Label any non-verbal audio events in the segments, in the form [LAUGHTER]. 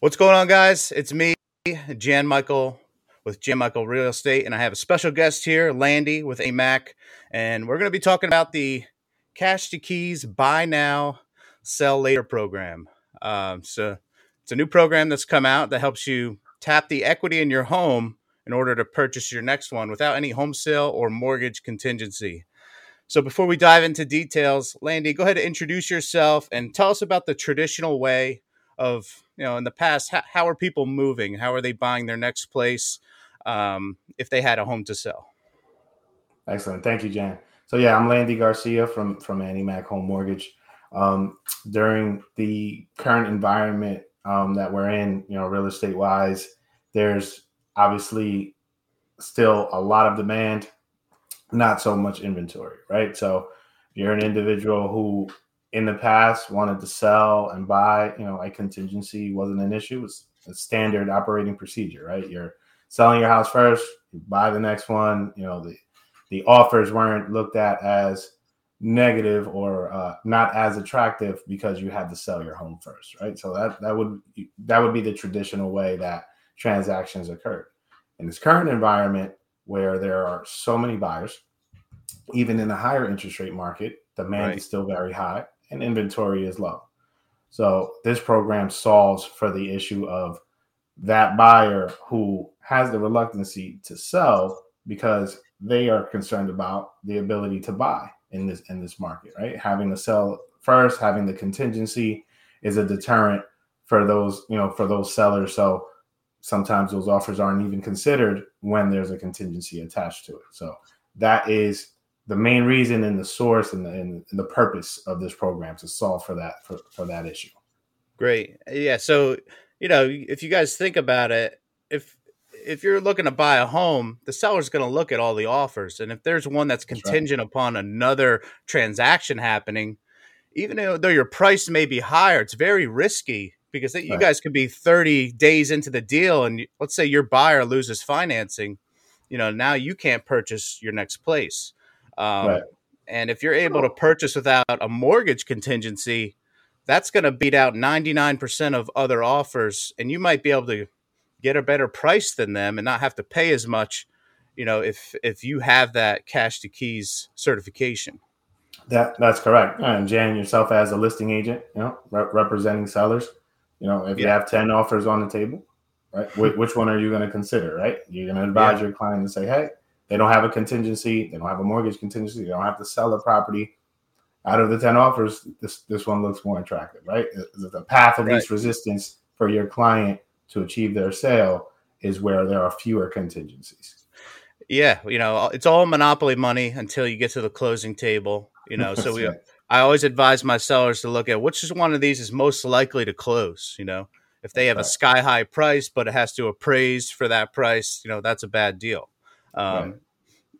What's going on, guys? It's me, Jan Michael with Jan Michael Real Estate, and I have a special guest here, Landy with AMAC, and we're going to be talking about the Cash to Keys Buy Now, Sell Later program. Um, so it's a new program that's come out that helps you tap the equity in your home in order to purchase your next one without any home sale or mortgage contingency. So before we dive into details, Landy, go ahead and introduce yourself and tell us about the traditional way of you know in the past how, how are people moving? How are they buying their next place um, if they had a home to sell? Excellent. Thank you jan. So yeah i'm landy garcia from from AnnieMac home mortgage. Um, during the current environment um, that we're in you know real estate wise there's obviously still a lot of demand not so much inventory right? So you're an individual who in the past wanted to sell and buy, you know, a contingency wasn't an issue. It's a standard operating procedure, right? You're selling your house first, you buy the next one. You know, the the offers weren't looked at as negative or uh, not as attractive because you had to sell your home first, right? So that that would that would be the traditional way that transactions occurred. In this current environment where there are so many buyers, even in a higher interest rate market, demand right. is still very high and inventory is low. So this program solves for the issue of that buyer who has the reluctancy to sell because they are concerned about the ability to buy in this in this market, right? Having to sell first, having the contingency is a deterrent for those, you know, for those sellers. So sometimes those offers aren't even considered when there's a contingency attached to it. So that is the main reason and the source and the, and the purpose of this program to solve for that for, for that issue great yeah so you know if you guys think about it if if you're looking to buy a home the seller's going to look at all the offers and if there's one that's contingent that's right. upon another transaction happening even though your price may be higher it's very risky because you right. guys could be 30 days into the deal and let's say your buyer loses financing you know now you can't purchase your next place um, right. And if you're able to purchase without a mortgage contingency, that's going to beat out 99% of other offers. And you might be able to get a better price than them and not have to pay as much, you know, if, if you have that cash to keys certification. That that's correct. And Jan, yourself as a listing agent, you know, re- representing sellers, you know, if yeah. you have 10 offers on the table, right, which one are you going to consider, right? You're going to advise yeah. your client to say, hey, they don't have a contingency. They don't have a mortgage contingency. They don't have to sell the property. Out of the 10 offers, this, this one looks more attractive, right? The path of right. least resistance for your client to achieve their sale is where there are fewer contingencies. Yeah, you know, it's all monopoly money until you get to the closing table, you know. So [LAUGHS] we right. I always advise my sellers to look at which is one of these is most likely to close, you know. If they have right. a sky high price but it has to appraise for that price, you know, that's a bad deal. Um, right.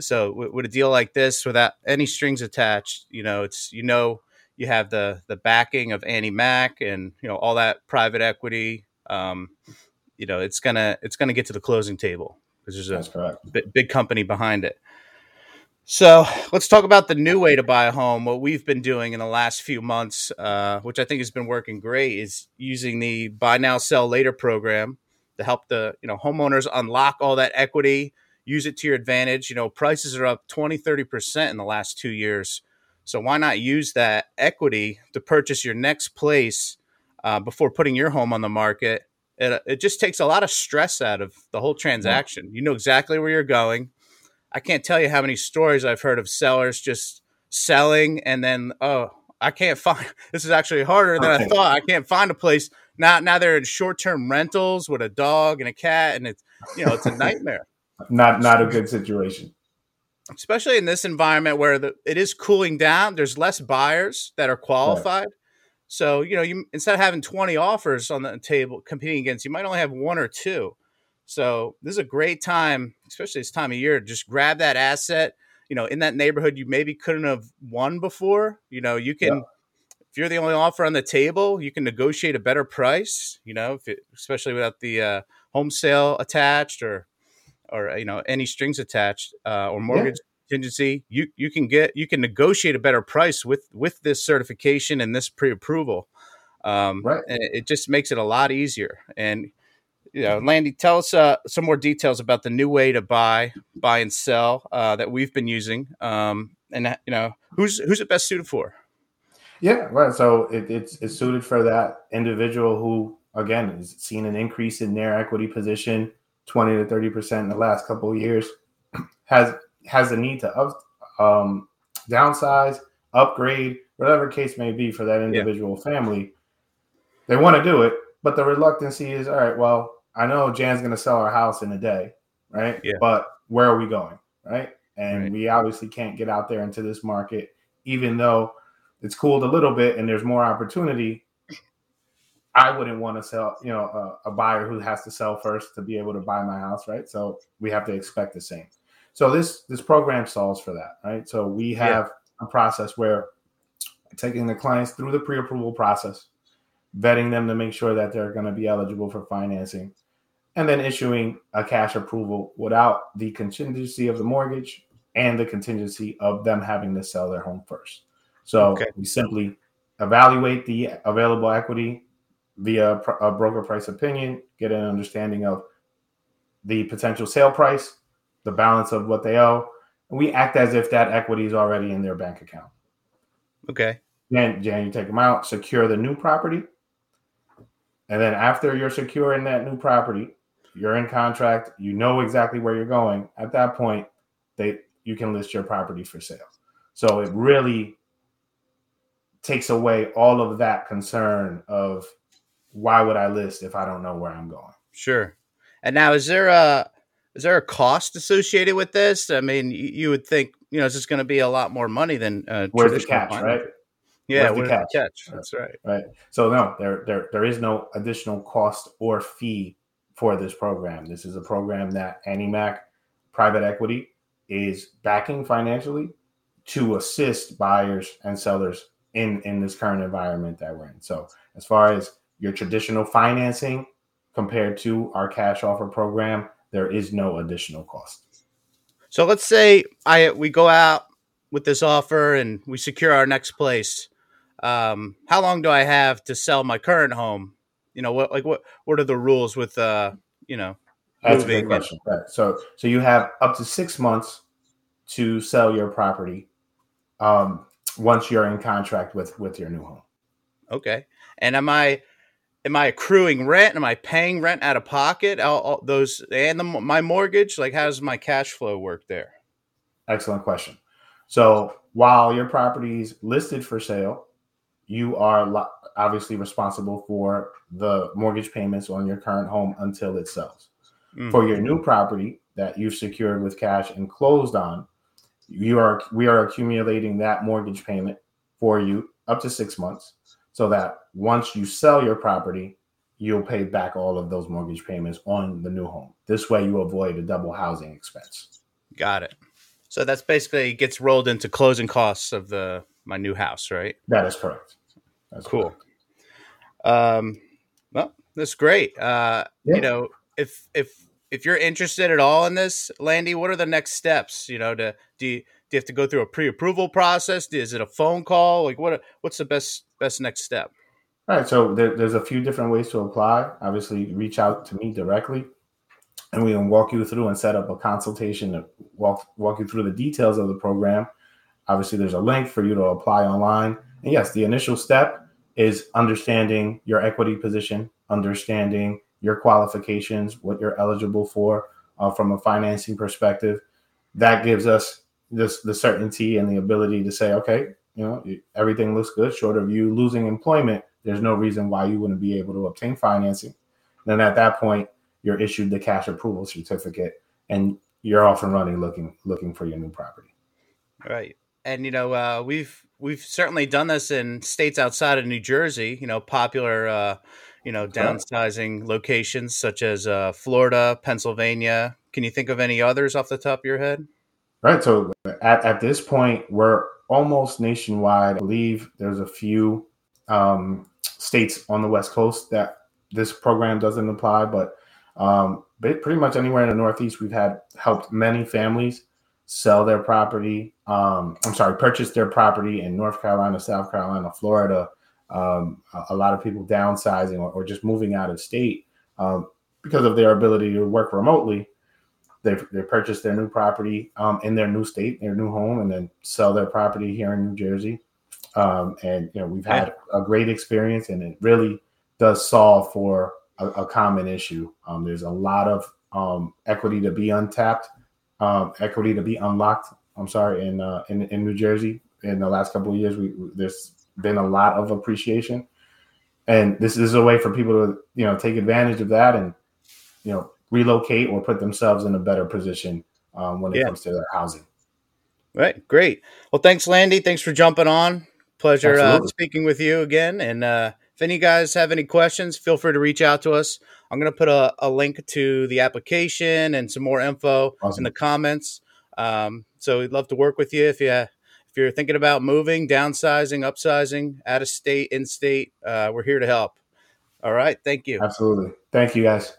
So with, with, a deal like this, without any strings attached, you know, it's you know you have the the backing of AnnieMac and you know all that private equity. Um, you know, it's gonna it's gonna get to the closing table because there's a big, big company behind it. So let's talk about the new way to buy a home. What we've been doing in the last few months, uh, which I think has been working great, is using the buy now, sell later program to help the you know homeowners unlock all that equity use it to your advantage. You know, prices are up 20, 30% in the last two years. So why not use that equity to purchase your next place uh, before putting your home on the market? It, it just takes a lot of stress out of the whole transaction. You know exactly where you're going. I can't tell you how many stories I've heard of sellers just selling and then, oh, I can't find [LAUGHS] this is actually harder than I thought. I can't find a place. Now now they're in short term rentals with a dog and a cat and it's you know, it's a [LAUGHS] nightmare not not a good situation. Especially in this environment where the, it is cooling down there's less buyers that are qualified. Right. so you know you instead of having 20 offers on the table competing against you might only have one or two. So this is a great time especially this time of year to just grab that asset. You know in that neighborhood you maybe couldn't have won before. You know you can yeah. if you're the only offer on the table you can negotiate a better price you know it, especially without the uh, home sale attached or or you know any strings attached uh, or mortgage yeah. contingency, you you can get you can negotiate a better price with with this certification and this pre-approval. Um, right. And it just makes it a lot easier. And you know, Landy, tell us uh, some more details about the new way to buy, buy and sell uh, that we've been using, um, and you know, who's who's it best suited for? Yeah, right. So it, it's it's suited for that individual who, again, is seeing an increase in their equity position, twenty to thirty percent in the last couple of years, [CLEARS THROAT] has has a need to up, um, downsize, upgrade, whatever case may be for that individual yeah. family. They want to do it, but the reluctancy is all right. Well, I know Jan's going to sell our house in a day, right? Yeah. But where are we going, right? And right. we obviously can't get out there into this market, even though it's cooled a little bit and there's more opportunity. I wouldn't want to sell, you know, a, a buyer who has to sell first to be able to buy my house, right? So we have to expect the same. So this this program solves for that, right? So we have yeah. a process where taking the clients through the pre-approval process, vetting them to make sure that they're going to be eligible for financing, and then issuing a cash approval without the contingency of the mortgage and the contingency of them having to sell their home first. So okay. we simply evaluate the available equity via a broker price opinion, get an understanding of the potential sale price, the balance of what they owe, and we act as if that equity is already in their bank account. Okay. Then, Jan, you take them out, secure the new property, and then after you're securing that new property, you're in contract, you know exactly where you're going. At that point, they you can list your property for sale. So it really takes away all of that concern of why would I list if I don't know where I'm going. Sure. And now is there a is there a cost associated with this? I mean, you, you would think, you know, it's just going to be a lot more money than uh, where's the catch, right? Yeah, where's the catch? the catch? That's right. Right. So no, there there there is no additional cost or fee for this program. This is a program that AnnieMac Private Equity is backing financially to assist buyers and sellers in in this current environment that we're in. So as far as your traditional financing compared to our cash offer program, there is no additional cost. So let's say I we go out with this offer and we secure our next place. Um, how long do I have to sell my current home you know what like what what are the rules with uh you know that's a good question right. so so you have up to six months to sell your property um once you're in contract with with your new home okay and am i am i accruing rent? Am i paying rent out of pocket? All, all those and the, my mortgage? Like how does my cash flow work there? Excellent question. So while your property is listed for sale you are obviously responsible for the mortgage payments on your current home until it sells. Mm-hmm. For your new property that you've secured with cash and closed on, you are we are accumulating that mortgage payment for you up to 6 months so that once you sell your property, you'll pay back all of those mortgage payments on the new home. This way you avoid a double housing expense. Got it. So that's basically gets rolled into closing costs of the my new house, right? That is correct. That's cool. Um, well, that's great. Uh, yeah. You know, if if if you're interested at all in this, Landy, what are the next steps? You know, to do you, do you have to go through a pre-approval process? Is it a phone call? Like, what what's the best best next step? All right, so there, there's a few different ways to apply. Obviously, reach out to me directly, and we can walk you through and set up a consultation to walk walk you through the details of the program. Obviously, there's a link for you to apply online. And yes, the initial step is understanding your equity position, understanding your qualifications, what you're eligible for uh, from a financing perspective. That gives us this the certainty and the ability to say, okay, you know, everything looks good. Short of you losing employment, there's no reason why you wouldn't be able to obtain financing. Then at that point, you're issued the cash approval certificate, and you're off and running, looking looking for your new property. Right, and you know, uh, we've we've certainly done this in states outside of New Jersey. You know, popular, uh, you know, downsizing locations such as uh, Florida, Pennsylvania. Can you think of any others off the top of your head? Right. So at, at this point, we're almost nationwide. I believe there's a few um, states on the West Coast that this program doesn't apply, but um, pretty much anywhere in the Northeast, we've had helped many families sell their property. Um, I'm sorry, purchase their property in North Carolina, South Carolina, Florida, um, a, a, lot of people downsizing or, or just moving out of state um, because of their ability to work remotely. They they purchase their new property um, in their new state, their new home, and then sell their property here in New Jersey. Um, and you know we've had a great experience, and it really does solve for a, a common issue. Um, there's a lot of um, equity to be untapped, um, equity to be unlocked. I'm sorry, in uh, in in New Jersey in the last couple of years, we there's been a lot of appreciation, and this is a way for people to you know take advantage of that and you know relocate or put themselves in a better position um, when it yeah. comes to their housing. Right, great. Well, thanks, Landy. Thanks for jumping on. Pleasure uh, speaking with you again. And uh, if any guys have any questions, feel free to reach out to us. I'm going to put a, a, link to the application and some more info awesome. in the comments. Um, so we'd love to work with you if you if you're thinking about moving, downsizing, upsizing, out of state, in state. Uh, we're here to help. All right. Thank you. Absolutely. Thank you, guys.